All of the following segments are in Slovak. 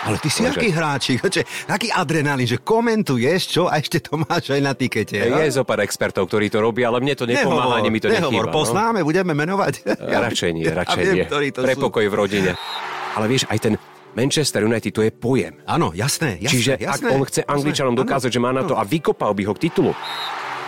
Ale ty si aký hráčik, že, aký adrenalín, že komentuješ čo a ešte to máš aj na tikete. Je, je zo pár expertov, ktorí to robia, ale mne to nepomáha, ani mi to nehovor, nechýba. poznáme, no? budeme menovať. Ja, radšej nie, radšej ja viem, nie. Pre pokoj v rodine. Ale vieš, aj ten Manchester United to je pojem. Áno, jasné, jasné. Čiže jasné, ak on chce jasné, Angličanom dokázať, že má na to a vykopal by ho k titulu,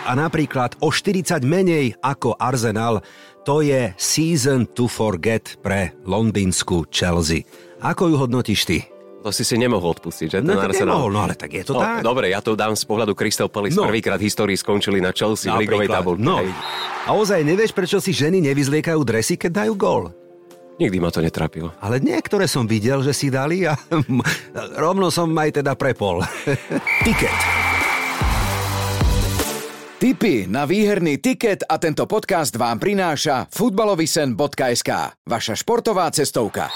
A napríklad o 40 menej ako Arsenal, to je season to forget pre londýnsku Chelsea. Ako ju hodnotíš ty? To si si nemohol odpustiť, že? No, ten Arsenal. nemohol, no ale tak je to No, tak. dobre, ja to dám z pohľadu Crystal Palace. No. Prvýkrát v histórii skončili na Chelsea v ligovej tabulke. No. Hej. A ozaj nevieš, prečo si ženy nevyzliekajú dresy, keď dajú gól? Nikdy ma to netrapilo. Ale niektoré som videl, že si dali a rovno som aj teda prepol. Tiket. Tipy na výherný tiket a tento podcast vám prináša futbalovisen.sk, vaša športová cestovka.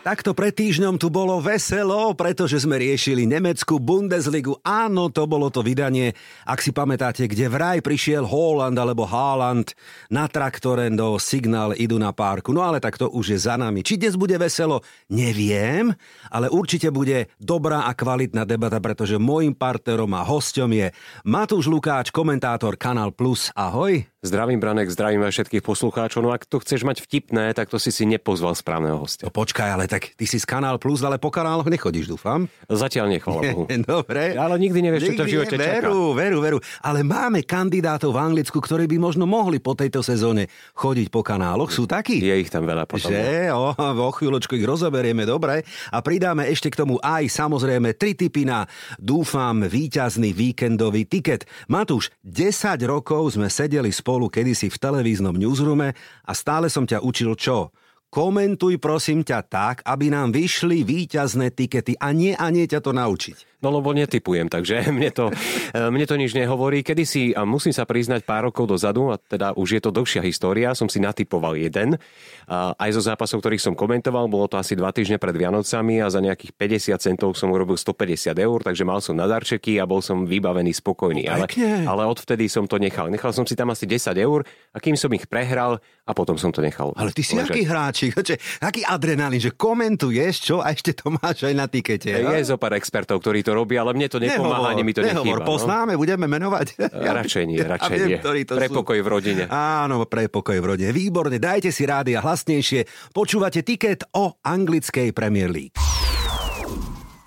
Takto pred týždňom tu bolo veselo, pretože sme riešili nemeckú Bundesligu. Áno, to bolo to vydanie, ak si pamätáte, kde vraj prišiel Holland alebo Haaland na traktore do Signál idú na párku. No ale tak to už je za nami. Či dnes bude veselo, neviem, ale určite bude dobrá a kvalitná debata, pretože môjim partnerom a hosťom je Matúš Lukáč, komentátor Kanál Plus. Ahoj. Zdravím, Branek, zdravím aj všetkých poslucháčov. No ak to chceš mať vtipné, tak to si si nepozval správneho No hostia. počkaj, ale tak ty si z Kanál Plus, ale po kanáloch nechodíš, dúfam. Zatiaľ nie, chvala Bohu. Dobre. Ale nikdy nevieš, čo ťa v živote nie, čaká. veru, veru, veru. Ale máme kandidátov v Anglicku, ktorí by možno mohli po tejto sezóne chodiť po kanáloch. Sú takí? Je ich tam veľa potom. Že? O, o chvíľočku ich rozoberieme, dobre. A pridáme ešte k tomu aj samozrejme tri typy na, dúfam, víťazný víkendový tiket. Matúš, 10 rokov sme sedeli spolu kedysi v televíznom newsroome a stále som ťa učil čo? Komentuj prosím ťa tak, aby nám vyšli víťazné tikety a nie a nie ťa to naučiť. No lebo netypujem, takže mne to, mne to nič nehovorí. Kedy si, a musím sa priznať pár rokov dozadu, a teda už je to dlhšia história, som si natypoval jeden. A aj zo zápasov, ktorých som komentoval, bolo to asi dva týždne pred Vianocami a za nejakých 50 centov som urobil 150 eur, takže mal som na darčeky a bol som vybavený, spokojný. No, Ale, ale odvtedy som to nechal. Nechal som si tam asi 10 eur a kým som ich prehral a potom som to nechal. Ale ty si ležať. aký hráčik, že, aký adrenalín, že komentuješ čo a ešte to máš aj na tikete. Je zo pár expertov, ktorí to robia, ale mne to nepomáha, ani mi to nehovor, nechýba. no. poznáme, budeme menovať. Radšej nie, Ja radšej viem, nie. to Pre sú. v rodine. Áno, pre pokoj v rodine. Výborne, dajte si rády a hlasnejšie. Počúvate tiket o anglickej Premier League.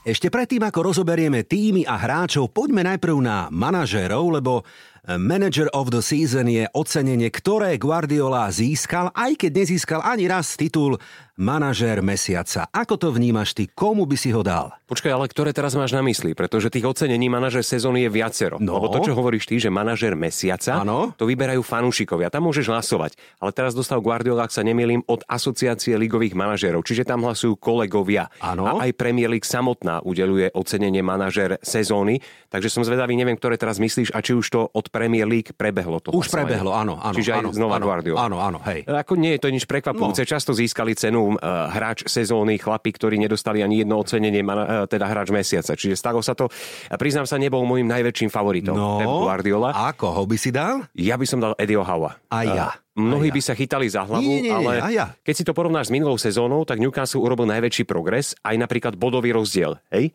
Ešte predtým, ako rozoberieme týmy a hráčov, poďme najprv na manažérov, lebo Manager of the Season je ocenenie, ktoré Guardiola získal, aj keď nezískal ani raz titul manažér mesiaca. Ako to vnímaš ty? Komu by si ho dal? Počkaj, ale ktoré teraz máš na mysli? Pretože tých ocenení manažer sezóny je viacero. No. Lebo to, čo hovoríš ty, že manažer mesiaca, Áno. to vyberajú fanúšikovia. Tam môžeš hlasovať. Ale teraz dostal Guardiola, ak sa nemýlim, od asociácie ligových manažérov. Čiže tam hlasujú kolegovia. Áno. A aj Premier League samotná udeluje ocenenie manažer sezóny. Takže som zvedavý, neviem, ktoré teraz myslíš a či už to od Premier League prebehlo. To Už hlasovanie. prebehlo, áno, áno. Čiže aj áno, znova áno, Guardiola. Áno, áno, hej. Ako nie je to nič prekvapujúce. No. Často získali cenu uh, hráč sezóny, chlapi, ktorí nedostali ani jedno ocenenie, uh, teda hráč mesiaca. Čiže stalo sa to. Priznám sa, nebol môjim najväčším favoritom. No, Pep Guardiola. ako ho by si dal? Ja by som dal Eddieho Howa. A ja. Mnohí by sa chytali za hlavu, Nie, nie, nie, ale ja. keď si to porovnáš s minulou sezónou, tak Newcastle urobil najväčší progres, aj napríklad bodový rozdiel. Hej?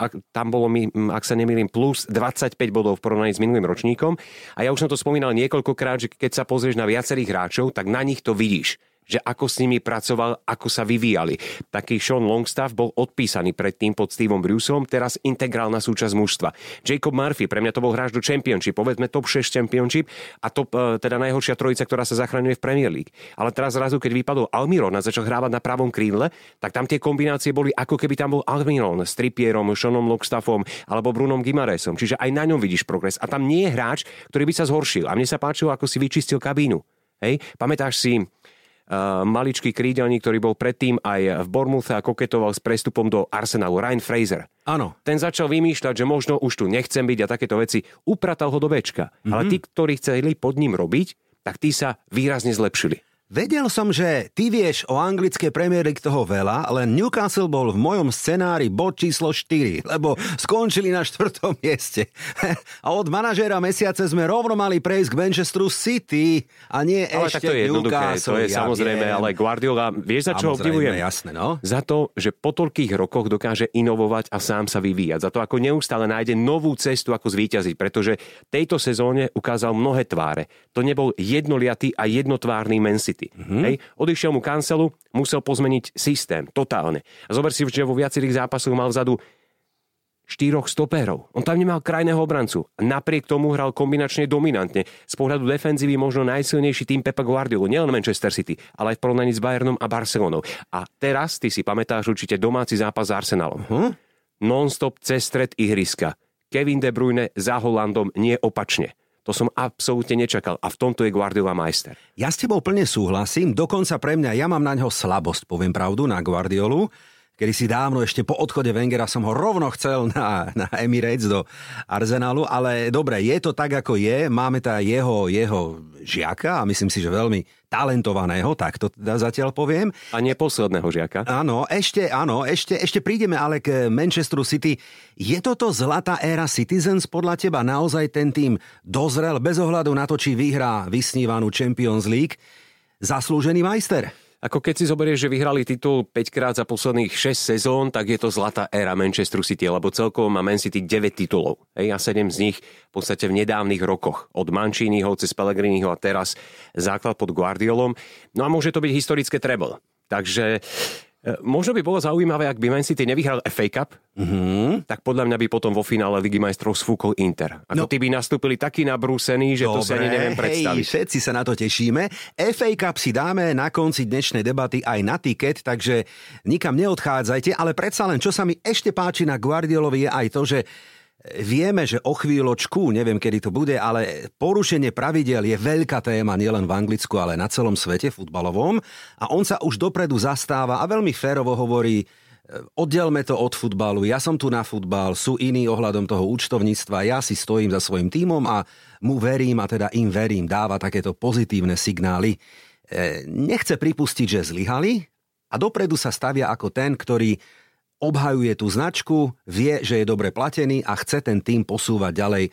Ak- Tam bolo, mi, ak sa nemýlim, plus 25 bodov v porovnaní s minulým ročníkom. A ja už som to spomínal niekoľkokrát, že keď sa pozrieš na viacerých hráčov, tak na nich to vidíš že ako s nimi pracoval, ako sa vyvíjali. Taký Sean Longstaff bol odpísaný predtým pod Steveom Bruceom, teraz integrálna súčasť mužstva. Jacob Murphy, pre mňa to bol hráč do Championship, povedzme top 6 Championship a top, e, teda najhoršia trojica, ktorá sa zachraňuje v Premier League. Ale teraz zrazu, keď vypadol Almiron a začal hrávať na pravom krídle, tak tam tie kombinácie boli ako keby tam bol Almiron s Trippierom, Seanom Longstaffom alebo Brunom Gimaresom. Čiže aj na ňom vidíš progres. A tam nie je hráč, ktorý by sa zhoršil. A mne sa páčilo, ako si vyčistil kabínu. Hej? Pamätáš si, maličký krídelník, ktorý bol predtým aj v Bournemouthe a koketoval s prestupom do Arsenalu, Ryan Fraser. Áno. Ten začal vymýšľať, že možno už tu nechcem byť a takéto veci. Upratal ho do Bčka. Mm-hmm. Ale tí, ktorí chceli pod ním robiť, tak tí sa výrazne zlepšili. Vedel som, že ty vieš o anglickej Premier League toho veľa, len Newcastle bol v mojom scenári bod číslo 4, lebo skončili na štvrtom mieste. A od manažéra mesiace sme rovno mali prejsť k Manchesteru City a nie ale ešte tak to je Newcastle. to je ja samozrejme, viem. ale Guardiola, vieš za čo obdivujem? jasné, no. Za to, že po toľkých rokoch dokáže inovovať a sám sa vyvíjať. Za to, ako neustále nájde novú cestu, ako zvíťaziť. Pretože tejto sezóne ukázal mnohé tváre. To nebol jednoliatý a jednotvárny Man City. Mm-hmm. Hej? Odišiel mu kancelu, musel pozmeniť systém. Totálne. A zober si, že vo viacerých zápasoch mal vzadu štyroch stopérov. On tam nemal krajného obrancu. Napriek tomu hral kombinačne dominantne. Z pohľadu defenzívy možno najsilnejší tým Pepa Guardiola, nielen Manchester City, ale aj v porovnaní s Bayernom a Barcelonou. A teraz, ty si pamätáš určite domáci zápas s Arsenalom. Uh-huh. Non-stop cez stred ihriska. Kevin De Bruyne za Holandom, nie opačne. To som absolútne nečakal. A v tomto je Guardiola majster. Ja s tebou plne súhlasím, dokonca pre mňa, ja mám na ňo slabosť, poviem pravdu, na Guardiolu, kedy si dávno ešte po odchode Wengera som ho rovno chcel na, na Emirates do Arsenalu, ale dobre, je to tak, ako je, máme tá jeho, jeho žiaka a myslím si, že veľmi talentovaného, tak to teda zatiaľ poviem. A neposledného žiaka. Áno, ešte, áno, ešte, ešte prídeme ale k Manchesteru City. Je toto zlatá éra Citizens podľa teba naozaj ten tým dozrel bez ohľadu na to, či vyhrá vysnívanú Champions League? Zaslúžený majster? Ako keď si zoberieš, že vyhrali titul 5 krát za posledných 6 sezón, tak je to zlatá éra Manchesteru City, lebo celkovo má Man City 9 titulov. Hej, a 7 z nich v podstate v nedávnych rokoch. Od Manciniho cez Pellegriniho a teraz základ pod Guardiolom. No a môže to byť historické treble. Takže Možno by bolo zaujímavé, ak by Man City nevyhral FA Cup, mm-hmm. tak podľa mňa by potom vo finále Ligy majstrov sfúkol Inter. Ako no. tí by nastúpili taký nabrúsený, že Dobre, to si ani neviem predstaviť. Hej, všetci sa na to tešíme. FA Cup si dáme na konci dnešnej debaty aj na tiket, takže nikam neodchádzajte, ale predsa len, čo sa mi ešte páči na Guardiolovi je aj to, že Vieme, že o chvíľočku, neviem kedy to bude, ale porušenie pravidel je veľká téma nielen v Anglicku, ale na celom svete futbalovom. A on sa už dopredu zastáva a veľmi férovo hovorí, oddelme to od futbalu, ja som tu na futbal, sú iní ohľadom toho účtovníctva, ja si stojím za svojim tímom a mu verím a teda im verím, dáva takéto pozitívne signály. Nechce pripustiť, že zlyhali a dopredu sa stavia ako ten, ktorý obhajuje tú značku, vie, že je dobre platený a chce ten tým posúvať ďalej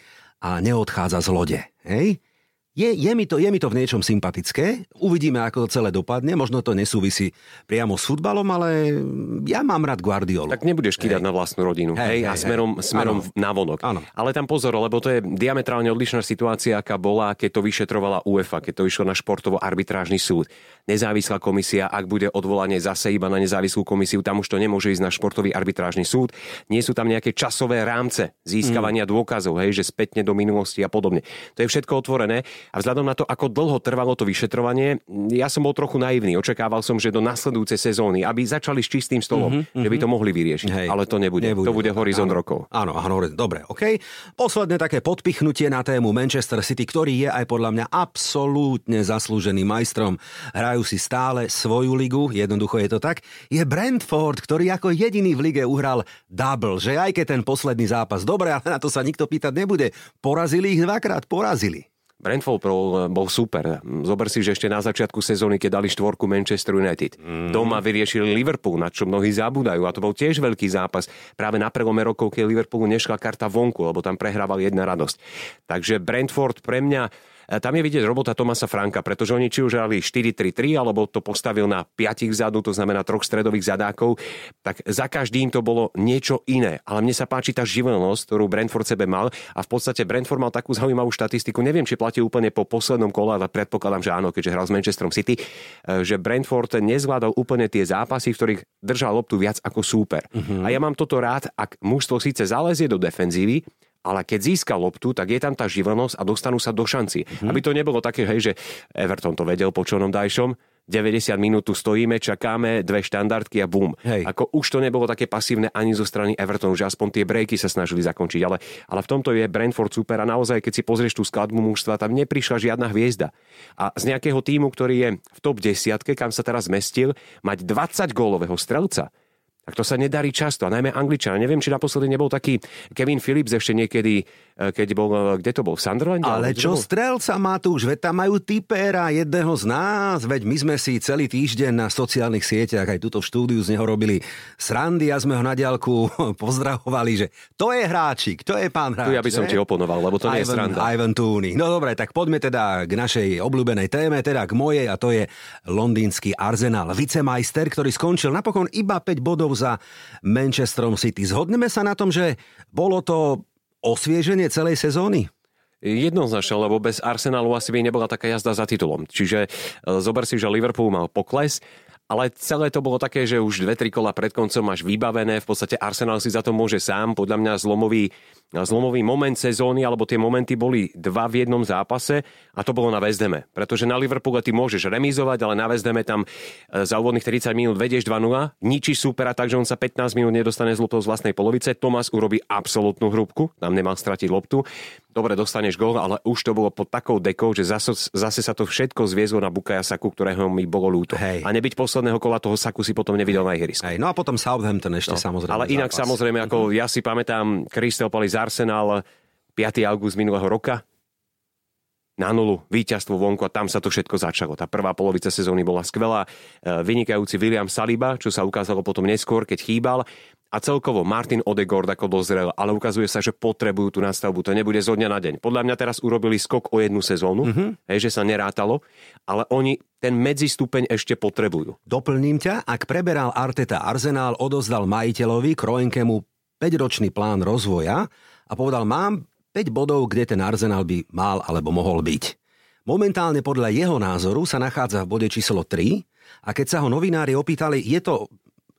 a neodchádza z lode. Hej? Je, je, mi to, je mi to v niečom sympatické. Uvidíme, ako to celé dopadne. Možno to nesúvisí priamo s futbalom, ale ja mám rád Guardiolu. Tak nebudeš kýdať na vlastnú rodinu. Hej, hej, hej a smerom, hej. smerom na vonok. Áno. Ale tam pozor, lebo to je diametrálne odlišná situácia, aká bola, keď to vyšetrovala UEFA, keď to išlo na športovo-arbitrážny súd. Nezávislá komisia, ak bude odvolanie zase iba na nezávislú komisiu, tam už to nemôže ísť na športový arbitrážny súd. Nie sú tam nejaké časové rámce získavania mm. dôkazov, hej, že spätne do minulosti a podobne. To je všetko otvorené. A vzhľadom na to, ako dlho trvalo to vyšetrovanie, ja som bol trochu naivný. Očakával som, že do nasledujúcej sezóny, aby začali s čistým stolom, mm-hmm, že by to mohli vyriešiť. Hej, Ale to nebude. nebude. To bude horizont áno, rokov. Áno, áno, dobre, OK. Posledné také podpichnutie na tému Manchester City, ktorý je aj podľa mňa absolútne zaslúženým majstrom. Hrajú si stále svoju ligu, jednoducho je to tak. Je Brentford, ktorý ako jediný v lige uhral double, že aj keď ten posledný zápas, dobre, ale na to sa nikto pýtať nebude. Porazili ich dvakrát, porazili. Brentford bol, bol super. Zober si, že ešte na začiatku sezóny, keď dali štvorku Manchester United. Mm. Doma vyriešili Liverpool, na čo mnohí zabúdajú. A to bol tiež veľký zápas. Práve na prelome rokov, keď Liverpoolu nešla karta vonku, lebo tam prehrával jedna radosť. Takže Brentford pre mňa tam je vidieť robota Tomasa Franka, pretože oni či už hrali 4-3-3, alebo to postavil na 5 vzadu, to znamená troch stredových zadákov, tak za každým to bolo niečo iné. Ale mne sa páči tá živelnosť, ktorú Brentford sebe mal a v podstate Brentford mal takú zaujímavú štatistiku, neviem, či platí úplne po poslednom kole, ale predpokladám, že áno, keďže hral s Manchesterom City, že Brentford nezvládal úplne tie zápasy, v ktorých držal loptu viac ako súper. Uh-huh. A ja mám toto rád, ak mužstvo síce zalezie do defenzívy, ale keď získa loptu, tak je tam tá živelnosť a dostanú sa do šanci. Mm-hmm. Aby to nebolo také, hej, že Everton to vedel po čornom dajšom, 90 minút tu stojíme, čakáme dve štandardky a bum. Hej. Ako už to nebolo také pasívne ani zo strany Evertonu, že aspoň tie breaky sa snažili zakončiť, ale, ale v tomto je Brentford super a naozaj, keď si pozrieš tú skladbu mužstva, tam neprišla žiadna hviezda. A z nejakého týmu, ktorý je v top 10, kam sa teraz zmestil, mať 20 gólového strelca, Tak to sa nedarí často, a najmä Angličan. Neviem, či naposledy nebol taký Kevin Phillips ešte niekedy, e, keď bol, e, kde to bol, v Sunderlande? Ale čo bol? strelca Matúš, veď tam majú typera jedného z nás, veď my sme si celý týždeň na sociálnych sieťach aj túto štúdiu z neho robili srandy a sme ho na diálku pozdrahovali, že to je hráčik, to je pán hráč. Tu ja by som ne? ti oponoval, lebo to Ivan, nie je sranda. Ivan Tooney. No dobre, tak poďme teda k našej obľúbenej téme, teda k mojej a to je londýnsky Arsenal. Vicemajster, ktorý skončil napokon iba 5 bodov za Manchesterom City. Zhodneme sa na tom, že bolo to osvieženie celej sezóny? Jednoznačne, lebo bez Arsenalu asi by nebola taká jazda za titulom. Čiže e, zober si, že Liverpool mal pokles, ale celé to bolo také, že už dve, tri kola pred koncom máš vybavené, v podstate Arsenal si za to môže sám, podľa mňa zlomový, zlomový moment sezóny, alebo tie momenty boli dva v jednom zápase a to bolo na Vezdeme. Pretože na Liverpoole ty môžeš remizovať, ale na Vezdeme tam e, za úvodných 30 minút vedieš 2-0, ničíš supera tak, že on sa 15 minút nedostane z loptou z vlastnej polovice, Tomás urobí absolútnu hrúbku, tam nemal stratiť loptu, dobre, dostaneš gól, ale už to bolo pod takou dekou, že zase, zase sa to všetko zviezlo na Bukaja Saku, ktorého mi bolo ľúto. Hej. A nebyť posledného kola toho Saku si potom nevidel na ihrisku. Hej, no a potom Southampton ešte no, samozrejme. Ale inak zápas. samozrejme, ako ja si pamätám Crystal Palace Arsenal 5. august minulého roka, na nulu, víťazstvo vonku a tam sa to všetko začalo. Tá prvá polovica sezóny bola skvelá. E, Vynikajúci William Saliba, čo sa ukázalo potom neskôr, keď chýbal. A celkovo Martin Odegaard ako dozrel, ale ukazuje sa, že potrebujú tú nastavbu. To nebude zo dňa na deň. Podľa mňa teraz urobili skok o jednu sezónu, mm-hmm. hej, že sa nerátalo, ale oni ten medzistupeň ešte potrebujú. Doplním ťa, ak preberal Arteta Arsenal, odozdal majiteľovi Kroenkemu 5-ročný plán rozvoja a povedal, mám 5 bodov, kde ten Arsenal by mal alebo mohol byť. Momentálne podľa jeho názoru sa nachádza v bode číslo 3 a keď sa ho novinári opýtali, je to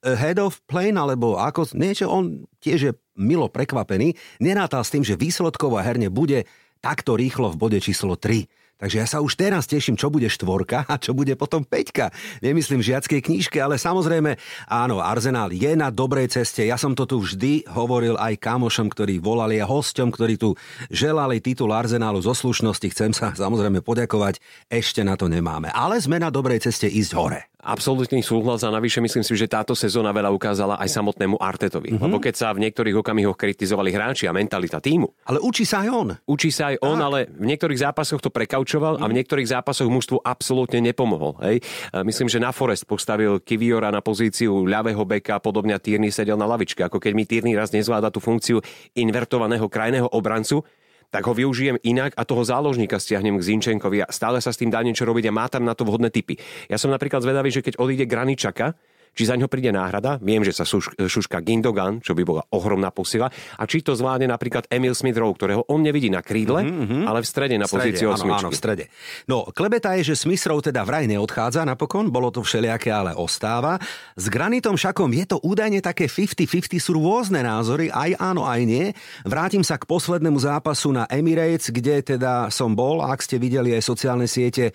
head of plane alebo ako niečo, on tiež je milo prekvapený, nerátal s tým, že výsledkovo a herne bude takto rýchlo v bode číslo 3. Takže ja sa už teraz teším, čo bude štvorka a čo bude potom peťka. Nemyslím žiackej knížke, ale samozrejme, áno, Arsenal je na dobrej ceste. Ja som to tu vždy hovoril aj kamošom, ktorí volali a hosťom, ktorí tu želali titul Arsenalu zo slušnosti. Chcem sa samozrejme poďakovať. Ešte na to nemáme. Ale sme na dobrej ceste ísť hore. Absolutný súhlas a navyše myslím si, že táto sezóna veľa ukázala aj samotnému Artetovi. Mm-hmm. Lebo keď sa v niektorých okamihoch kritizovali hráči a mentalita týmu. Ale učí sa aj on. Učí sa aj on, Tak. ale v niektorých zápasoch to prekaučoval a v niektorých zápasoch mužstvu absolútne nepomohol. Hej. Myslím, že na Forest postavil Kiviora na pozíciu ľavého beka, podobne Tierney sedel na lavičke. Ako keď mi Tierney raz nezvláda tú funkciu invertovaného krajného obrancu, tak ho využijem inak a toho záložníka stiahnem k Zinčenkovi a stále sa s tým dá niečo robiť a má tam na to vhodné typy. Ja som napríklad zvedavý, že keď odíde Graničaka, či za ňo príde náhrada, viem, že sa šuš, šuška Gindogan, čo by bola ohromná posila, a či to zvládne napríklad Emil Smith Rowe, ktorého on nevidí na krídle, mm-hmm. ale v strede na V strede, pozícii áno, osmičky. áno, v strede. No, klebeta je, že Smithrow teda vraj neodchádza napokon, bolo to všelijaké, ale ostáva. S Granitom Šakom je to údajne také 50-50, sú rôzne názory, aj áno, aj nie. Vrátim sa k poslednému zápasu na Emirates, kde teda som bol, ak ste videli aj sociálne siete,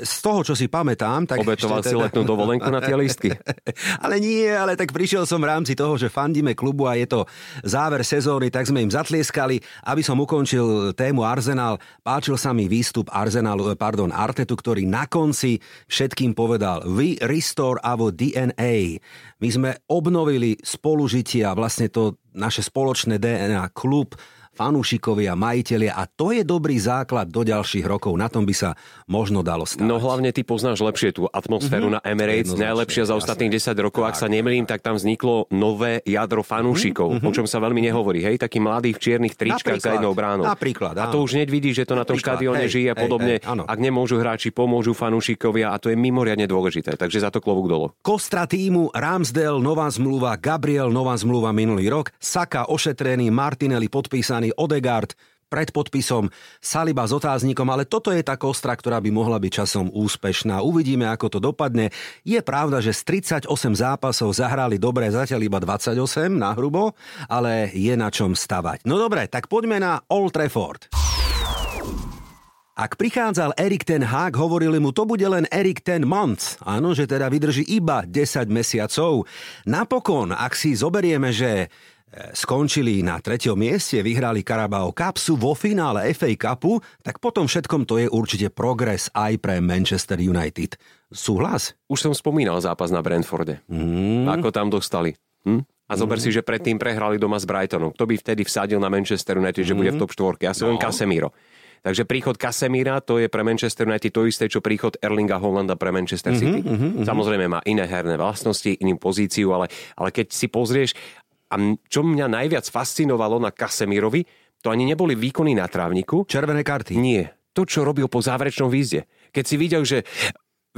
z toho, čo si pamätám, tak... Obetoval si teda- letnú dovolenku na tie lístky. ale nie, ale tak prišiel som v rámci toho, že fandíme klubu a je to záver sezóny, tak sme im zatlieskali. Aby som ukončil tému Arsenal, páčil sa mi výstup Arsenalu, pardon, Artetu, ktorý na konci všetkým povedal We restore our DNA. My sme obnovili spolužitie a vlastne to naše spoločné DNA, klub, fanúšikovia, majiteľia a to je dobrý základ do ďalších rokov. Na tom by sa možno dalo stavať. No hlavne ty poznáš lepšie tú atmosféru mm-hmm. na Emirates, najlepšia za ostatných 10 rokov, ak Tak, sa nemýlim, tak tam vzniklo nové jadro fanúšikov, Mhm, mm-hmm. o čom sa veľmi nehovorí. Hej, takí mladí v čiernych tričkách za jednou bránou. napríklad, a áno. to už hneď vidí, že to na tom štadióne hej, žije a hej, podobne. hej, áno. Ak nemôžu hráči, pomôžu fanúšikovia a to je mimoriadne dôležité. Takže za to klobúk dolo. Kostra týmu, Ramsdale, nová zmluva, Gabriel, nová zmluva minulý rok, Saka ošetrený, Martinelli podpísaný, Odegaard pred podpisom, Saliba s otáznikom, ale toto je tá kostra, ktorá by mohla byť časom úspešná. Uvidíme, ako to dopadne. Je pravda, že z 38 zápasov zahrali dobre, zatiaľ iba 28 na hrubo, ale je na čom stavať. No dobre, tak poďme na Old Trafford. Ak prichádzal Erik ten Hag, hovorili mu, to bude len Erik ten month. Áno, že teda vydrží iba 10 mesiacov. Napokon, ak si zoberieme, že skončili na treťom mieste, vyhrali Carabao Cup, sú vo finále FA Cupu, tak potom všetkom to je určite progres aj pre Manchester United. Súhlas? Už som spomínal zápas na Brentforde. Mm. Ako tam dostali. Hm? A zober si, že predtým prehrali doma s Brightonom. Kto by vtedy vsadil na Manchester United, že bude v top 4? Ja som no. Casemiro. Takže príchod Casemira to je pre Manchester United to isté, čo príchod Erlinga Hollanda pre Manchester City. Mm-hmm, mm-hmm. Samozrejme má iné herné vlastnosti, inú pozíciu, ale, ale keď si pozrieš, a čo mňa najviac fascinovalo na Casemirovi, to ani neboli výkony na trávniku. Červené karty. Nie. To, čo robil po záverečnom výzde. Keď si videl, že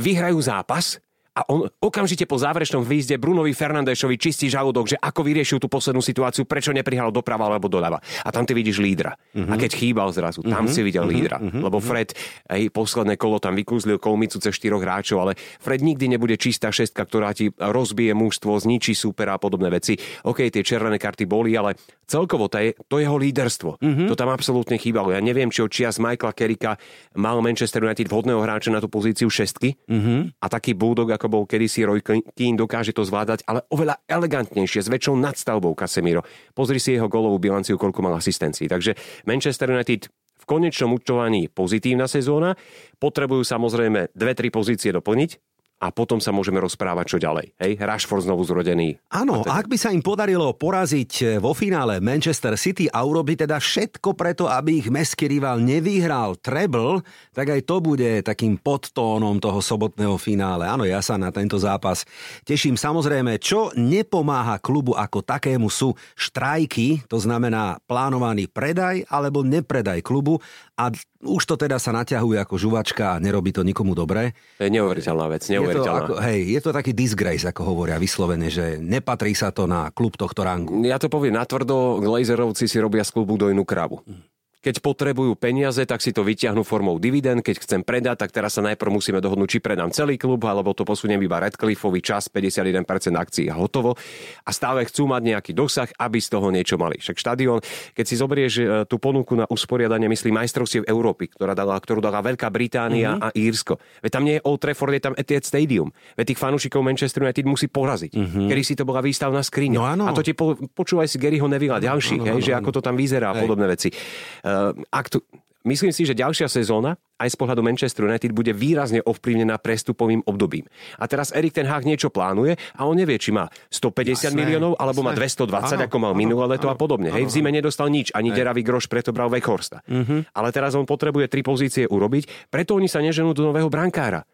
vyhrajú zápas, a on okamžite po záverečnom výjde Brunovi Fernandešovi čistí žalúdok, že ako vyriešil tú poslednú situáciu, prečo neprihral doprava alebo doľava. A tam ty vidíš lídra. Uh-huh. A keď chýbal zrazu, tam uh-huh. si videl uh-huh. lídra. Uh-huh. Lebo Fred, aj posledné kolo tam vykúzlil kolmicu cez štyroch hráčov, ale Fred nikdy nebude čistá šestka, ktorá ti rozbije mužstvo, zničí supera a podobné veci. OK, tie červené karty boli, ale celkovo to je, to jeho líderstvo. Uh-huh. To tam absolútne chýbalo. Ja neviem, či od čias Michaela Kerika mal Manchester United vhodného hráča na tú pozíciu šestky uh-huh. a taký Bulldog ako bol kedysi Roy Keane, dokáže to zvládať, ale oveľa elegantnejšie, s väčšou nadstavbou Casemiro. Pozri si jeho golovú bilanciu, koľko mal asistencií. Takže Manchester United v konečnom účtovaní pozitívna sezóna. Potrebujú samozrejme dve, tri pozície doplniť a potom sa môžeme rozprávať, čo ďalej. Hej, Rashford znovu zrodený. Áno, teda... ak by sa im podarilo poraziť eh, vo finále Manchester City a urobiť teda všetko preto, aby ich mestský rival nevyhral treble, tak aj to bude takým podtónom toho sobotného finále. Áno, ja sa na tento zápas teším. Samozrejme, čo nepomáha klubu ako takému sú štrajky, to znamená plánovaný predaj alebo nepredaj klubu a už to teda sa naťahuje ako žuvačka a nerobí to nikomu dobre. To je neuveriteľná vec, neuveriteľná. Je to, ako, hej, je to taký disgrace, ako hovoria vyslovene, že nepatrí sa to na klub tohto rangu. Ja to poviem natvrdo, Glazerovci si robia z klubu dojnú kravu. Mm. Keď potrebujú peniaze, tak si to vyťahnú formou dividend. Keď chcem predať, tak teraz sa najprv musíme dohodnúť, či predám celý klub, alebo to posuniem iba Redcliffeovi čas 51% akcií a hotovo. A stále chcú mať nejaký dosah, aby z toho niečo mali. Však štadión, keď si zoberieš e, tú ponuku na usporiadanie, myslím, majstrovstiev Európy, ktorá dala, ktorú dala Veľká Británia mm-hmm. a Írsko. Veď tam nie je Old Trafford, je tam Etihad Stadium. Veď tých fanúšikov Manchester United musí poraziť. Mm-hmm. Kedy si to bola výstavná skriňa. No, áno. A to ti po, počúvaj si Garyho Nevilla ďalších, no, no, no, že ako to tam vyzerá a podobné veci. Uh, ak tu, myslím si, že ďalšia sezóna aj z pohľadu Manchester United bude výrazne ovplyvnená prestupovým obdobím. A teraz Erik ten Hag niečo plánuje a on nevie, či má 150 jasné, miliónov alebo jasné. má 220, ano, ako mal minulé leto a podobne. Ano, Hej, v zime nedostal nič, ani deravý groš, preto bral Weghorsta. Uh-huh. Ale teraz on potrebuje tri pozície urobiť, preto oni sa neženú do nového brankára.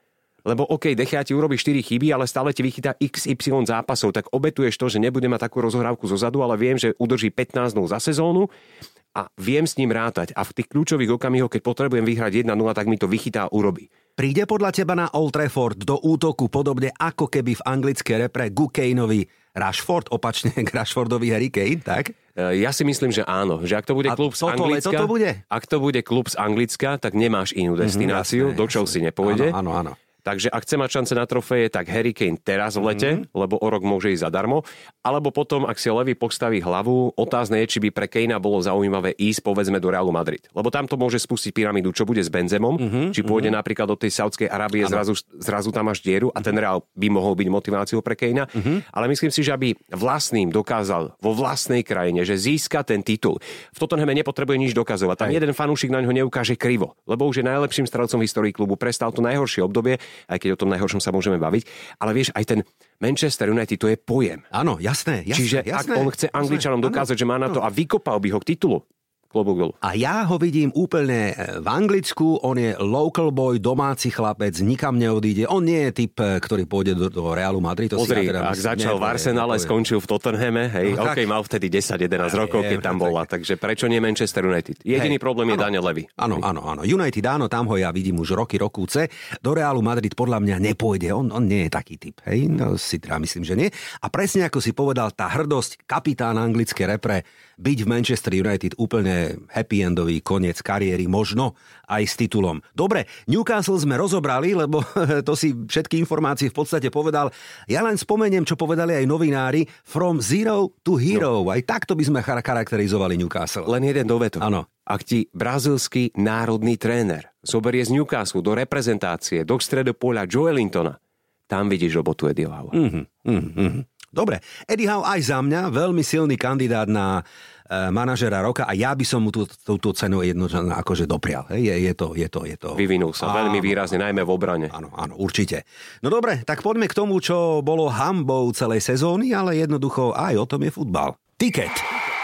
Lebo OK, Dechia ti urobí 4 chyby, ale stále ti vychytá XY zápasov, tak obetuješ to, že nebude mať takú rozhrávku zo zadu, ale viem, že udrží 15 za sezónu a viem s ním rátať. A v tých kľúčových okamihoch, keď potrebujem vyhrať 1-0, tak mi to vychytá a urobí. Príde podľa teba na Old Trafford do útoku podobne ako keby v anglické repre Gukainovi Rashford, opačne k Rashfordovi Harry Kane, tak? E, ja si myslím, že áno. Že ak to bude klub z Anglicka, to bude? ak to bude klub z Anglicka, tak nemáš inú mhm, destináciu, mm-hmm, jasné, do si nepôjde. Áno, áno, áno. Takže ak chce mať šance na trofeje, tak Harry Kane teraz v lete, mm-hmm. lebo o rok môže ísť zadarmo. Alebo potom, ak si Levy postaví hlavu, otázne je, či by pre Kanea bolo zaujímavé ísť povedzme do Realu Madrid. Lebo tam to môže spustiť pyramídu, čo bude s Benzemom, mm-hmm. či pôjde mm-hmm. napríklad do tej Saudskej Arábie, zrazu, zrazu tam máš dieru a ten mhm. Real by mohol byť motiváciou pre Kanea. Mm-hmm. Ale myslím si, že aby vlastným dokázal vo vlastnej krajine, že získa ten titul. V Tottenhame nepotrebuje nič dokazovať. Tam Aj. jeden fanúšik na ňo neukáže krivo, lebo už je najlepším strelcom histórii klubu. Prestal to najhoršie obdobie, aj keď o tom najhoršom sa môžeme baviť. Ale vieš, aj ten Manchester United to je pojem. Áno, jasné, jasné. Čiže jasné, ak on chce Angličanom dokázať, áno, že má na to a vykopal by ho k titulu, klobúk dolu. A ja ho vidím úplne e, v Anglicku, on je local boy, domáci chlapec, nikam neodíde. On nie je typ, e, ktorý pôjde do, do Realu Madrid. To Pozri, si ja teda ak myslím, začal v Arsenale, skončil v Tottenhame, hej, no, ok, mal vtedy 10-11 rokov, keď tam bola, takže prečo nie Manchester United? Jediný hej, problém je Daniel Levy. Áno, áno, áno. United áno, tam ho ja vidím už roky, rokúce. Do Realu Madrid podľa mňa nepôjde, on, on nie je taký typ, hej, no si teda myslím, že nie. A presne ako si povedal, tá hrdosť kapitán anglické repre, byť v Manchester United úplne happy endový koniec kariéry, možno aj s titulom. Dobre, Newcastle sme rozobrali, lebo to si všetky informácie v podstate povedal. Ja len spomeniem, čo povedali aj novinári, from zero to hero. No. Aj takto by sme charakterizovali Newcastle. Len jeden dovetok. Áno. Ak ti brazilský národný tréner zoberie z Newcastle do reprezentácie, do stredopoľa Joelintona, tam vidíš robotu Eddie Howe. Mm-hmm, mm-hmm. Dobre, Eddie Howe aj za mňa veľmi silný kandidát na manažera roka a ja by som mu tú, túto cenu jedno akože doprial. Hej, je, je, to, je to, je to. Vyvinul sa áno, veľmi výrazne, najmä v obrane. Áno, áno, určite. No dobre, tak poďme k tomu, čo bolo hambou celej sezóny, ale jednoducho aj o tom je futbal. Tiket.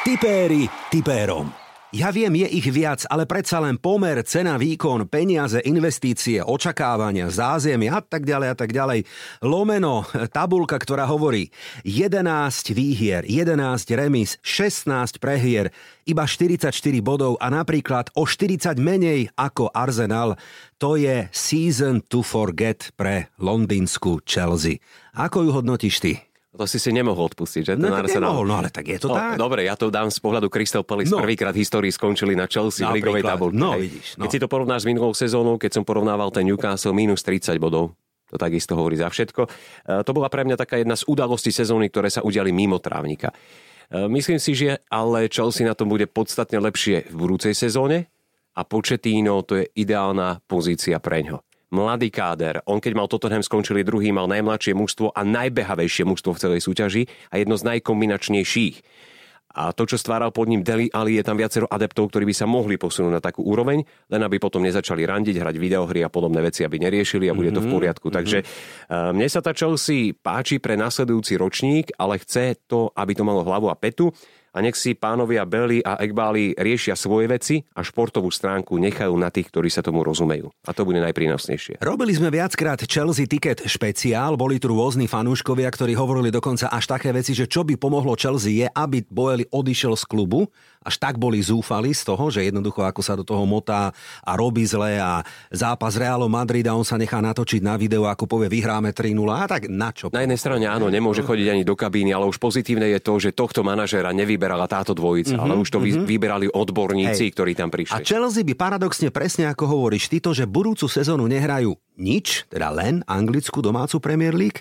Tipéri tipérom. Ja viem, je ich viac, ale predsa len pomer, cena, výkon, peniaze, investície, očakávania, zázemie a tak ďalej a tak ďalej. Lomeno, tabulka, ktorá hovorí 11 výhier, 11 remis, 16 prehier, iba 44 bodov a napríklad o 40 menej ako Arsenal. To je season to forget pre londýnsku Chelsea. Ako ju hodnotíš ty? To si si nemohol odpustiť, že? No, tak nemohol, no ale tak je to no, tak. Dobre, ja to dám z pohľadu Crystal Palace. No. Prvýkrát v histórii skončili na Chelsea v ligovej tabulke. No, vidíš. No. Keď si to porovnáš s minulou sezónou, keď som porovnával ten Newcastle minus 30 bodov, to takisto hovorí za všetko. E, to bola pre mňa taká jedna z udalostí sezóny, ktoré sa udiali mimo trávnika. E, myslím si, že ale Chelsea na tom bude podstatne lepšie v budúcej sezóne a Početíno to je ideálna pozícia pre ňo mladý káder. On keď mal Tottenham skončili druhý, mal najmladšie mužstvo a najbehavejšie mužstvo v celej súťaži a jedno z najkombinačnejších. A to, čo stváral pod ním Deli Ali, je tam viacero adeptov, ktorí by sa mohli posunúť na takú úroveň, len aby potom nezačali randiť, hrať videohry a podobné veci, aby neriešili a bude to v mhm, poriadku. Mm-hmm. Takže uh, mne sa tá Chelsea páči pre nasledujúci ročník, ale chce to, aby to malo hlavu a petu a nech si pánovia Belly a Ekbali riešia svoje veci a športovú stránku nechajú na tých, ktorí sa tomu rozumejú. A to bude najprínosnejšie. Robili sme viackrát Chelsea Ticket špeciál, boli tu rôzni fanúškovia, ktorí hovorili dokonca až také veci, že čo by pomohlo Chelsea je, aby Boeli odišiel z klubu, až tak boli zúfali z toho, že jednoducho ako sa do toho motá a robí zle a zápas Realom Madrid a on sa nechá natočiť na video, ako povie vyhráme 3-0 a tak na čo? Na jednej strane áno, nemôže chodiť ani do kabíny, ale už pozitívne je to, že tohto manažéra nevyberala táto dvojica, mm-hmm, ale už to mm-hmm. vyberali odborníci, Hej. ktorí tam prišli. A Chelsea by paradoxne presne ako hovoríš ty to, že budúcu sezónu nehrajú nič, teda len anglickú domácu Premier League,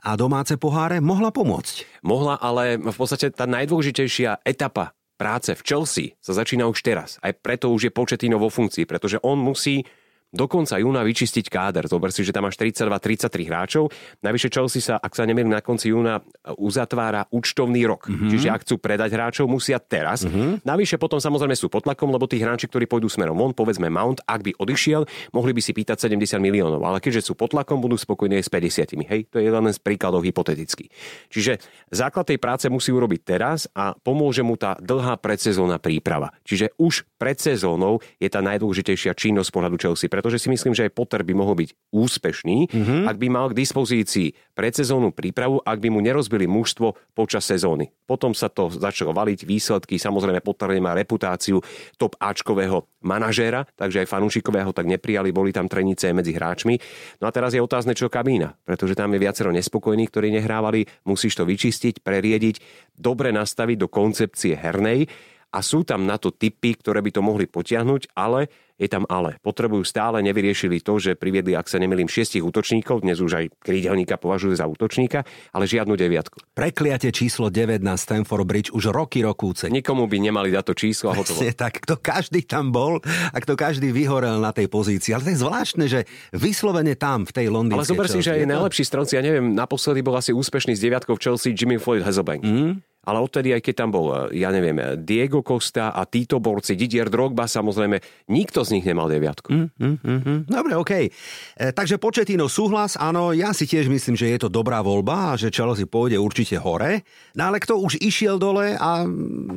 a domáce poháre mohla pomôcť. Mohla, ale v podstate tá najdôležitejšia etapa práce v Chelsea sa začína už teraz. Aj preto už je Početino vo funkcii, pretože on musí do konca júna vyčistiť káder. Zober si, že tam máš 32-33 hráčov. Najvyššie Chelsea sa, ak sa nemýlim, na konci júna uzatvára účtovný rok. Mm-hmm. Čiže ak chcú predať hráčov, musia teraz. Mm-hmm. Navyše potom samozrejme sú pod tlakom, lebo tí hráči, ktorí pôjdu smerom von, povedzme Mount, ak by odišiel, mohli by si pýtať 70 miliónov. Ale keďže sú pod tlakom, budú spokojní s 50. Hej, to je len z príkladov hypoteticky. Čiže základ tej práce musí urobiť teraz a pomôže mu tá dlhá predsezónna príprava. Čiže už pred sezónou je tá najdôležitejšia činnosť pohľadu Chelsea pretože si myslím, že aj Potter by mohol byť úspešný, mm-hmm. ak by mal k dispozícii predsezónnu prípravu, ak by mu nerozbili mužstvo počas sezóny. Potom sa to začalo valiť, výsledky, samozrejme Potter má reputáciu top Ačkového manažéra, takže aj fanúšikového tak neprijali, boli tam trenice medzi hráčmi. No a teraz je otázne, čo kabína, pretože tam je viacero nespokojných, ktorí nehrávali, musíš to vyčistiť, preriediť, dobre nastaviť do koncepcie hernej a sú tam na to typy, ktoré by to mohli potiahnuť, ale je tam ale. Potrebujú stále, nevyriešili to, že priviedli, ak sa nemilím, šiestich útočníkov, dnes už aj krídelníka považujú za útočníka, ale žiadnu deviatku. Prekliate číslo 9 na Stanford Bridge už roky rokúce. Nikomu by nemali dať to číslo a hotovo. tak, kto každý tam bol a kto každý vyhorel na tej pozícii. Ale to je zvláštne, že vyslovene tam, v tej londýnskej Ale zober si, že aj najlepší stronci, ja neviem, naposledy bol asi úspešný s deviatkou v Chelsea Jimmy Floyd Hazelbank. Mm ale odtedy, aj keď tam bol, ja neviem, Diego Costa a títo borci, Didier Drogba, samozrejme, nikto z nich nemal deviatku. Mm, mm, mm, mm. Dobre, OK. E, takže početino súhlas, áno, ja si tiež myslím, že je to dobrá voľba a že Chelsea pôjde určite hore. No ale kto už išiel dole a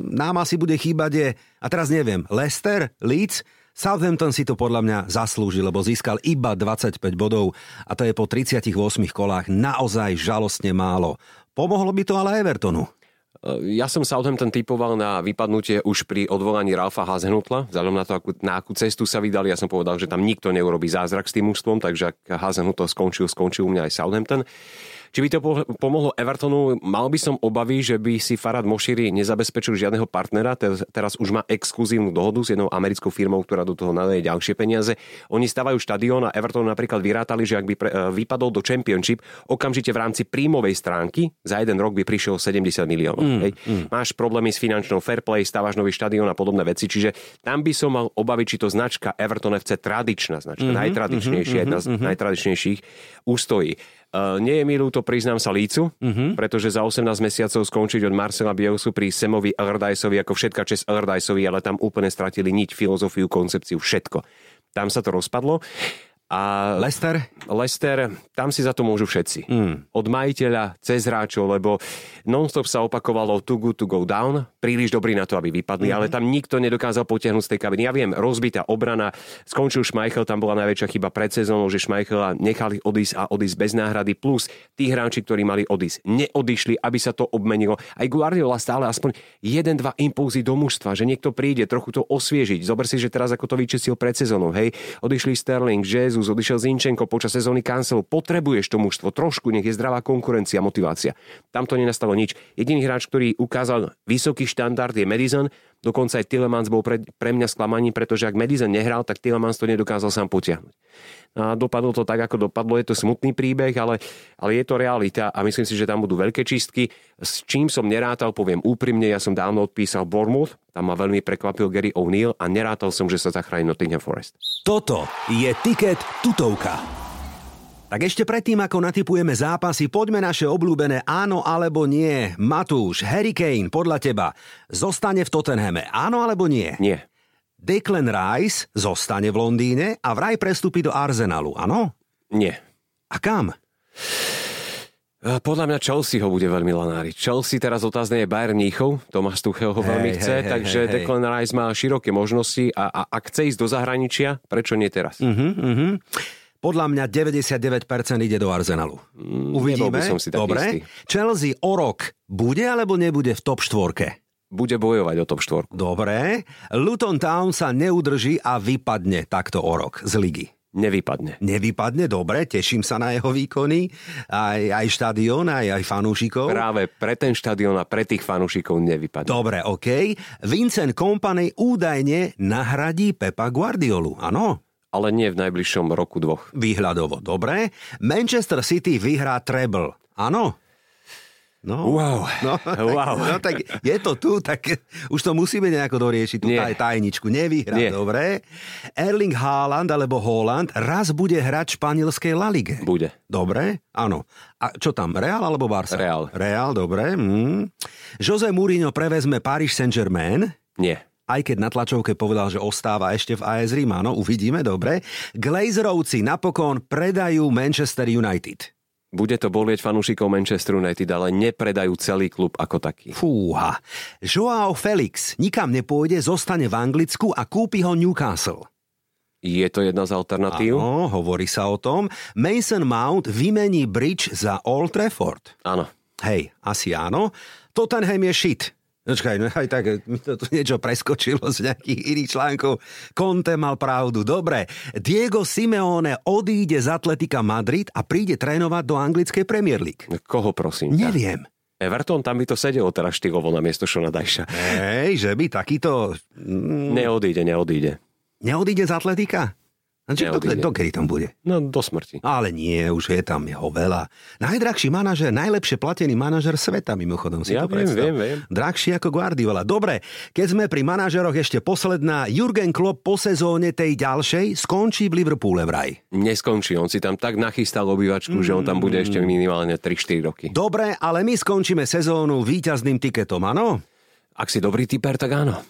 nám asi bude chýbať je, a teraz neviem, Leicester, Leeds, Southampton si to podľa mňa zaslúžil, lebo získal iba 25 bodov a to je po 38 kolách naozaj žalostne málo. Pomohlo by to ale Evertonu. Eh, ja som Southampton typoval na vypadnutie už pri odvolaní Ralfa Hazenhutla, vzhľadom na to, akú, na akú cestu sa vydali. Ja som povedal, že tam nikto neurobí zázrak s tým ústvom, takže ak Hazenhutl skončil, skončil u mňa aj Southampton. Či by to pomohlo Evertonu? Mal by som obavy, že by si Farad Moširi nezabezpečil žiadneho partnera. Teraz už má exkluzívnu dohodu s jednou americkou firmou, ktorá do toho naleje ďalšie peniaze. Oni stavajú štadión a Everton napríklad vyrátali, že ak by pre, e, vypadol do Championship, okamžite v rámci príjmovej stránky za jeden rok by prišiel 70 miliónov. Mm, hej. Mm. Máš problémy s finančnou fair play, stávaš nový štadión a podobné veci. Čiže tam by som mal obavy, či to značka Everton FC tradičná značka, mm-hmm, najtradičnejšia, mm-hmm, jedna z mm-hmm. najtradičnejších ústojí. Uh, nie je mi ľúto, priznám sa Lícu, uh-huh. pretože za 18 mesiacov skončiť od Marcela Bielsu pri Semovi Allardyceovi ako všetka čest Allardyceovi, ale tam úplne stratili niť, filozofiu, koncepciu, všetko. Tam sa to rozpadlo. A Lester? Lester, tam si za to môžu všetci. Mm. Od majiteľa cez hráčov, lebo non-stop sa opakovalo too good to go down, príliš dobrý na to, aby vypadli, mm-hmm. ale tam nikto nedokázal potiahnuť z tej kabiny. Ja viem, rozbitá obrana, skončil Schmeichel, tam bola najväčšia chyba pred sezónou, že Schmeichela nechali odísť a odísť bez náhrady, plus tí hráči, ktorí mali odísť, neodišli, aby sa to obmenilo. Aj Guardiola stále aspoň jeden, dva impulzy do mužstva, že niekto príde trochu to osviežiť. Zober si, že teraz ako to vyčistil pred sezónou, hej, odišli Sterling, Jesus, odišiel Zinčenko počas sezóny cancel. Potrebuješ to mužstvo trošku, nech je zdravá konkurencia, motivácia. Tam to nenastalo nič. Jediný hráč, ktorý ukázal vysoký štandard je Madison, dokonca aj Tillemans bol pre, pre mňa sklamaním, pretože ak Madison nehral, tak Tillemans to nedokázal sám potiahnuť. A dopadlo to tak, ako dopadlo. Je to smutný príbeh, ale, ale je to realita a myslím si, že tam budú veľké čistky. S čím som nerátal, poviem úprimne, ja som dávno odpísal Bournemouth, tam ma veľmi prekvapil Gary O'Neill a nerátal som, že sa zachráni Nottingham Forest. Toto je tiket tutovka. Tak ešte predtým, ako natypujeme zápasy, poďme naše obľúbené áno alebo nie. Matúš, Harry Kane, podľa teba, zostane v Tottenhame, áno alebo nie? Nie. Declan Rice zostane v Londýne a vraj prestúpi do Arsenalu, áno? Nie. A kam? Podľa mňa Chelsea ho bude veľmi lanáriť. Chelsea teraz otázne je Bayern Mníchov, Tomáš Tuchel ho veľmi chce, hej, takže hej, Declan Rice má široké možnosti a, a ak chce ísť do zahraničia, prečo nie teraz? Uh-huh, uh-huh. Podľa mňa 99% ide do Arsenalu. Mm, Uvidíme. som si Dobre. Istý. Chelsea o rok bude alebo nebude v top štvorke? Bude bojovať o top štvorku. Dobre. Luton Town sa neudrží a vypadne takto o rok z ligy. Nevypadne. Nevypadne, dobre, teším sa na jeho výkony, aj, aj štadión, aj, aj fanúšikov. Práve pre ten štadión a pre tých fanúšikov nevypadne. Dobre, OK. Vincent Kompany údajne nahradí Pepa Guardiolu, áno? Ale nie v najbližšom roku dvoch. Výhľadovo, dobre. Manchester City vyhrá treble. Áno? No, wow. No, wow. no tak je to tu, tak už to musíme nejako doriešiť, tú taj, tajničku. Nevyhrá, Nie. dobre. Erling Haaland alebo Holland raz bude hrať španielskej La Lige. Bude. Dobre, áno. A čo tam, Real alebo Barca? Real. Real, dobre. Mm. Jose Mourinho prevezme Paris Saint-Germain. Nie aj keď na tlačovke povedal, že ostáva ešte v AS Rím, áno, uvidíme, dobre. Glazerovci napokon predajú Manchester United. Bude to bolieť fanúšikov Manchester United, ale nepredajú celý klub ako taký. Fúha. Joao Felix nikam nepôjde, zostane v Anglicku a kúpi ho Newcastle. Je to jedna z alternatív? Áno, hovorí sa o tom. Mason Mount vymení bridge za Old Trafford. Áno. Hej, asi áno. Tottenham je shit. Počkaj, no aj tak mi to tu niečo preskočilo z nejakých iných článkov. Conte mal pravdu. Dobre, Diego Simeone odíde z Atletika Madrid a príde trénovať do anglickej Premier League. Koho prosím? Neviem. Everton, tam by to sedelo teraz štýlovo na miesto Šona Dajša. Hej, že by takýto... Neodíde, neodíde. Neodíde z Atletika? A či to, to, kedy tam bude? No, do smrti. Ale nie, už je tam jeho veľa. Najdrahší manažer, najlepšie platený manažer sveta, mimochodom si ja to viem, predstav. viem, viem. Drahší ako Guardiola. Dobre, keď sme pri manažeroch ešte posledná, Jurgen Klopp po sezóne tej ďalšej skončí v Liverpoole vraj. Neskončí, on si tam tak nachystal obývačku, mm. že on tam bude ešte minimálne 3-4 roky. Dobre, ale my skončíme sezónu víťazným tiketom, áno? Ak si dobrý typer, tak áno.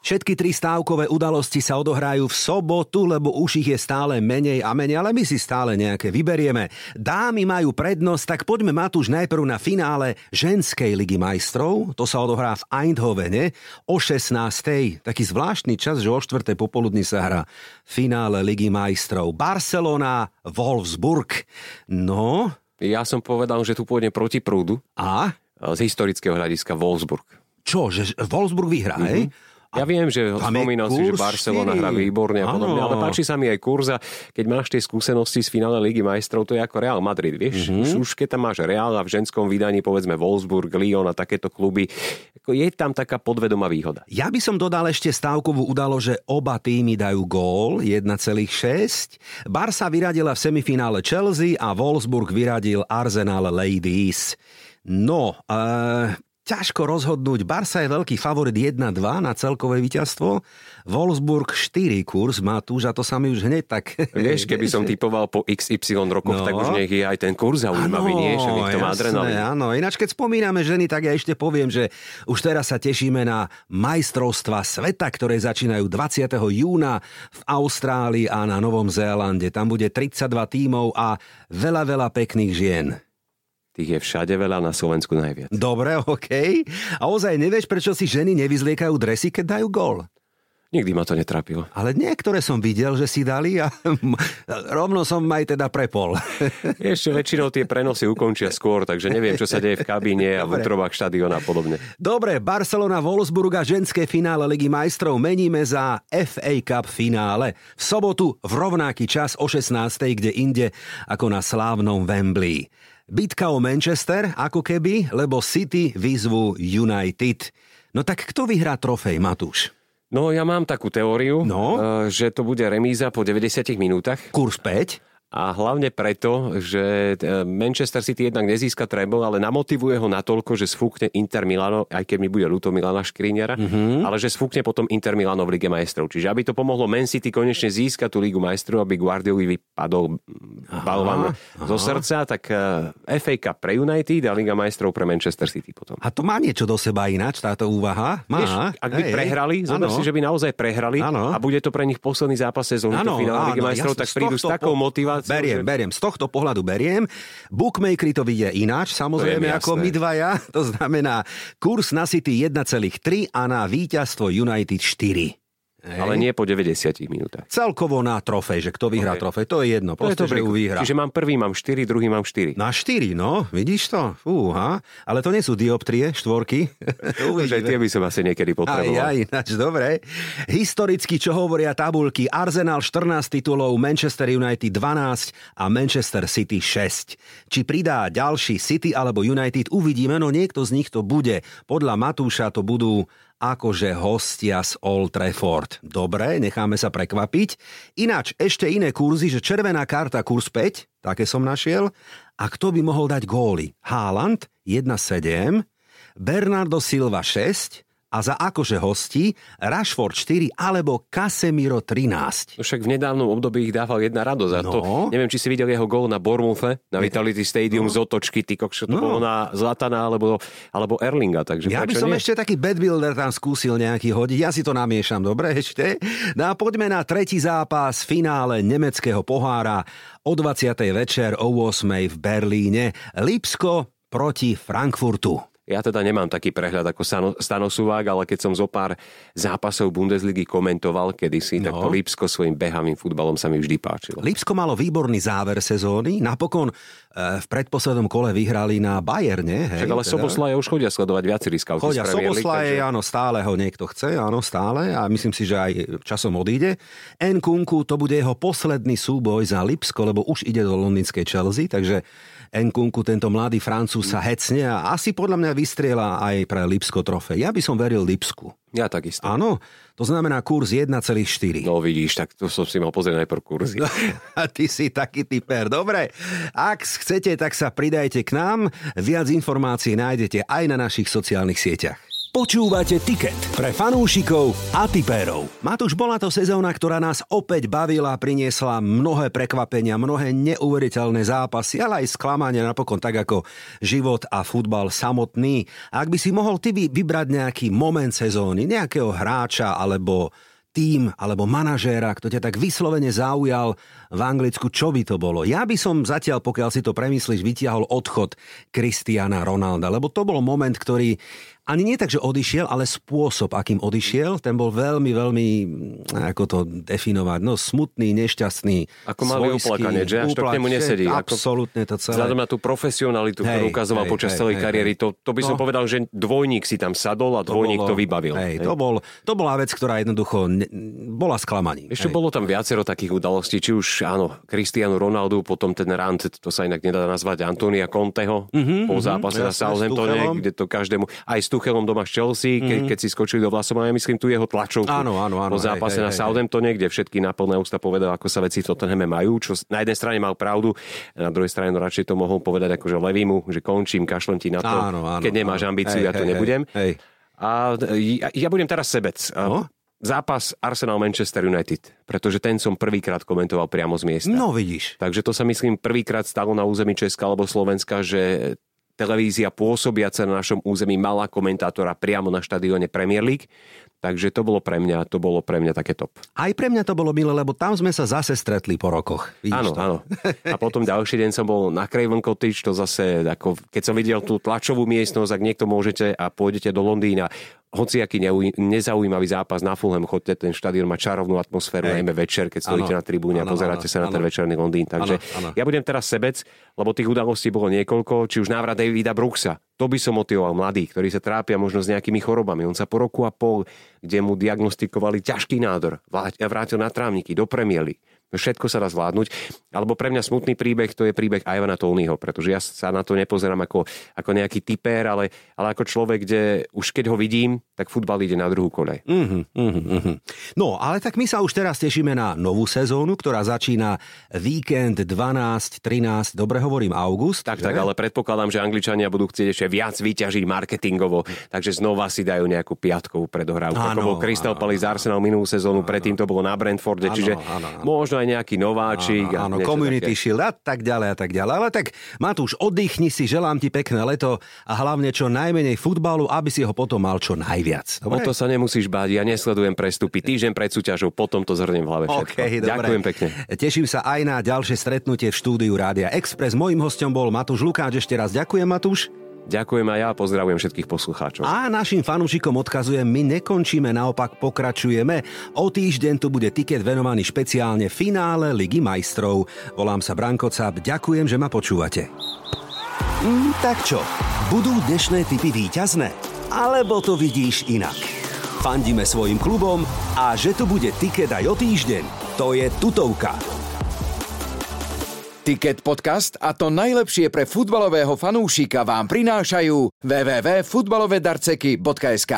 Všetky tri stávkové udalosti sa odohrajú v sobotu, lebo už ich je stále menej a menej, ale my si stále nejaké vyberieme. Dámy majú prednosť, tak poďme Matúš najprv na finále ženskej ligy majstrov. To sa odohrá v Eindhovene o 16. Taký zvláštny čas, že o 4. popoludní sa hrá finále ligy majstrov. Barcelona, Wolfsburg. No... Ja som povedal, že tu pôjde proti prúdu. A? Z historického hľadiska Wolfsburg. Čo, že Wolfsburg vyhrá, mm-hmm. hej? Ja viem, že spomínal si, že Barcelona hrá výborne a podobne, ale páči sa mi aj kurza, keď máš tie skúsenosti z finále Ligy majstrov, to je ako Real Madrid, vieš? Mm-hmm. Už, keď tam máš Real a v ženskom vydaní povedzme Wolfsburg, Lyon a takéto kluby, je tam taká podvedomá výhoda. Ja by som dodal ešte stávkovú udalo, že oba týmy dajú gól 1,6. Barsa vyradila v semifinále Chelsea a Wolfsburg vyradil Arsenal Ladies. No, uh, ťažko rozhodnúť. Barsa je veľký favorit 1-2 na celkové víťazstvo. Wolfsburg 4 kurz má tu, a to sa mi už hneď tak... Vieš, keby som typoval po XY rokoch, no. tak už nech je aj ten kurz zaujímavý, nie? Nech to má adrenalín. Áno, ináč keď spomíname ženy, tak ja ešte poviem, že už teraz sa tešíme na majstrovstva sveta, ktoré začínajú 20. júna v Austrálii a na Novom Zélande. Tam bude 32 tímov a veľa, veľa pekných žien. Tých je všade veľa, na Slovensku najviac. Dobre, OK. A ozaj nevieš, prečo si ženy nevyzliekajú dresy, keď dajú gól? Nikdy ma to netrapilo. Ale niektoré som videl, že si dali a rovno som aj teda prepol. Ešte väčšinou tie prenosy ukončia skôr, takže neviem, čo sa deje v kabíne a v útrobách štadiona a podobne. Dobre, Barcelona, Wolfsburg a ženské finále Ligy majstrov meníme za FA Cup finále. V sobotu v rovnaký čas o 16. kde inde ako na slávnom Wembley. Bitka o Manchester, ako keby, lebo City vyzvu United. No tak kto vyhrá trofej, Matúš? No ja mám takú teóriu, no? Eh, že to bude remíza po 90 minútach. Kurs 5? A hlavne preto, že e, Manchester City jednak nezíska treble, ale namotivuje ho natoľko, že sfúkne Inter Milano, aj keď mi bude ľúto Milana Škriniara, mm-hmm. ale že sfúkne potom Inter Milano v Lige majstrov. Čiže aby to pomohlo Man City konečne získať tú Ligu majstrov, aby Guardioli vypadol balvan zo srdca, tak e, FA Cup pre United a Liga majstrov pre Manchester City potom. A to má niečo do seba ináč, táto úvaha? Má. Vieš, ak by hej, prehrali, zober si, že by naozaj prehrali ano. a bude to pre nich posledný zápas sezóny, finále Ligy majstrov, tak prídu s takou motiváciou informáciu. Beriem, že... beriem. Z tohto pohľadu beriem. Bookmakery to vidia ináč, samozrejme, ako my dvaja. To znamená kurz na City 1,3 a na víťazstvo United 4. Hej. Ale nie po 90 minútach. Celkovo na trofej, že kto vyhrá okay. trofej, to je jedno, proste, to je že ju vyhrá. Čiže mám prvý, mám 4, druhý mám 4. Na 4, no, vidíš to? Fúha. Ale to nie sú dioptrie, štvorky. Aj tie by som asi niekedy potreboval. Aj, aj, ináč, dobre. Historicky, čo hovoria tabulky, Arsenal 14 titulov, Manchester United 12 a Manchester City 6. Či pridá ďalší City alebo United, uvidíme, no niekto z nich to bude. Podľa Matúša to budú akože hostia z Old Trafford. Dobre, necháme sa prekvapiť. Ináč, ešte iné kurzy, že červená karta kurz 5, také som našiel. A kto by mohol dať góly? Haaland 1,7, Bernardo Silva 6, a za akože hostí Rashford 4 alebo Casemiro 13. No však v nedávnom období ich dával jedna radosť. A no. to, neviem, či si videl jeho gól na Bournemouthe, na Vitality Stadium no. z otočky, ty kokšo, to no. bolo na Zlatana alebo, alebo Erlinga. Takže ja by som nie? ešte taký bedbuilder tam skúsil nejaký hodiť. Ja si to namiešam, dobre ešte. No a poďme na tretí zápas finále nemeckého pohára o 20. večer o 8. v Berlíne. Lipsko proti Frankfurtu. Ja teda nemám taký prehľad ako Stano Suvák, ale keď som zo pár zápasov Bundesligy komentoval kedysi, no. tak to Lipsko svojim behavým futbalom sa mi vždy páčilo. Lipsko malo výborný záver sezóny. Napokon e, v predposlednom kole vyhrali na Bayerne. Hej, Však ale teda. Soboslaje už chodia sledovať viacerí skauti Chodia Soboslaje, takže... áno, stále ho niekto chce, áno, stále. A myslím si, že aj časom odíde. Nkunku, to bude jeho posledný súboj za Lipsko, lebo už ide do londýnskej Chelsea, takže Nkunku, tento mladý Francúz sa hecne a asi podľa mňa vystriela aj pre Lipsko trofej. Ja by som veril Lipsku. Ja takisto. Áno, to znamená kurz 1,4. No vidíš, tak to som si mal pozrieť najprv kurzy. No, a ty si taký typer. Dobre, ak chcete, tak sa pridajte k nám. Viac informácií nájdete aj na našich sociálnych sieťach. Počúvate Ticket pre fanúšikov a tipérov. Matúš, bola to sezóna, ktorá nás opäť bavila, priniesla mnohé prekvapenia, mnohé neuveriteľné zápasy, ale aj sklamania napokon tak ako život a futbal samotný. Ak by si mohol ty vybrať nejaký moment sezóny, nejakého hráča alebo tým alebo manažéra, kto ťa tak vyslovene zaujal v Anglicku, čo by to bolo? Ja by som zatiaľ, pokiaľ si to premyslíš, vytiahol odchod Kristiana Ronalda, lebo to bol moment, ktorý ani nie tak, že odišiel, ale spôsob, akým odišiel, ten bol veľmi, veľmi, ako to definovať, no smutný, nešťastný. Ako malý uplakanie, že až to k nemu nesedí. Absolútne to celé. Vzhľadom na tú profesionalitu, hej, ktorú ukazoval hej, počas hej, celej hej, kariéry, to, to by som no, povedal, že dvojník si tam sadol a dvojník to, bolo, to vybavil. Hej, hej. To, bol, to bola vec, ktorá jednoducho ne, bola sklamaním. Ešte hej. bolo tam viacero takých udalostí, či už áno, Cristiano Ronaldo, potom ten rant, to sa inak nedá nazvať Antonia Conteho, mm-hmm, po zápase mm-hmm, na Southamptone, kde to každému, aj s Tuchelom doma z Chelsea, ke, mm. keď si skočili do vlasov, ja myslím tu jeho tlačovku áno, áno, áno, po zápase hej, na hej, Southamptone, kde všetky na plné ústa povedal, ako sa veci v Tottenhame majú, čo na jednej strane mal pravdu, na druhej strane no radšej to mohol povedať akože Levimu, že končím, kašlem ti na to, áno, áno, keď nemáš ambíciu, hej, ja to hej, nebudem. Hej. A ja, ja budem teraz sebec. No? zápas Arsenal-Manchester United, pretože ten som prvýkrát komentoval priamo z miesta. No vidíš. Takže to sa myslím prvýkrát stalo na území Česka alebo Slovenska, že televízia pôsobiaca na našom území mala komentátora priamo na štadióne Premier League. Takže to bolo pre mňa, to bolo pre mňa také top. Aj pre mňa to bolo milé, lebo tam sme sa zase stretli po rokoch. Vidíš áno, to? áno. A potom ďalší deň som bol na Craven Cottage, to zase, ako, keď som videl tú tlačovú miestnosť, ak niekto môžete a pôjdete do Londýna, hociaký nezaujímavý zápas na Fulham, chodte, ten štadión má čarovnú atmosféru, Ej. najmä večer, keď stojíte na tribúne a pozeráte ano, sa na ano. ten večerný Londýn. Takže ano, ano. ja budem teraz sebec, lebo tých udalostí bolo niekoľko, či už návrat Davida Brooksa. To by som motivoval mladých, ktorí sa trápia možno s nejakými chorobami. On sa po roku a pol, kde mu diagnostikovali ťažký nádor, vrátil na trávniky do premiely Všetko sa dá zvládnuť. Alebo pre mňa smutný príbeh, to je príbeh Ivana Tonyho, pretože ja sa na to nepozerám ako, ako nejaký typer, ale, ale ako človek, kde už keď ho vidím, tak futbal ide na druhú kolej. Mm-hmm, mm-hmm. No, ale tak my sa už teraz tešíme na novú sezónu, ktorá začína víkend 12, 13, dobre hovorím, august. Tak, že? tak, ale predpokladám, že Angličania budú chcieť ešte viac vyťažiť marketingovo, takže znova si dajú nejakú piatkovú predohrávku. Áno, ako bol Crystal Palace Arsenal minulú sezónu, áno, predtým to bolo na Brentforde, čiže áno, áno. možno aj nejaký nováčik. Áno, áno community také. shield a tak ďalej a tak ďalej. Ale tak Matúš, oddychni si, želám ti pekné leto a hlavne čo najmenej futbalu, aby si ho potom mal čo najviac. Dobre? O to sa nemusíš báť, ja nesledujem prestupy. Týždeň pred súťažou, potom to zhrnem v hlave všetko. Okay, Ďakujem pekne. Teším sa aj na ďalšie stretnutie v štúdiu Rádia Express. Mojím hostom bol Matúš Lukáč. Ešte raz ďakujem, Matúš. Ďakujem aj ja a pozdravujem všetkých poslucháčov. A našim fanúšikom odkazujem, my nekončíme, naopak pokračujeme. O týždeň tu bude tiket venovaný špeciálne finále Ligy majstrov. Volám sa Branko Cap, ďakujem, že ma počúvate. Mm, tak čo, budú dnešné typy výťazné? Alebo to vidíš inak? Fandíme svojim klubom a že tu bude tiket aj o týždeň, to je tutovka. Ticket podcast a to najlepšie pre futbalového fanúšika vám prinášajú www.futbalovedarceky.sk.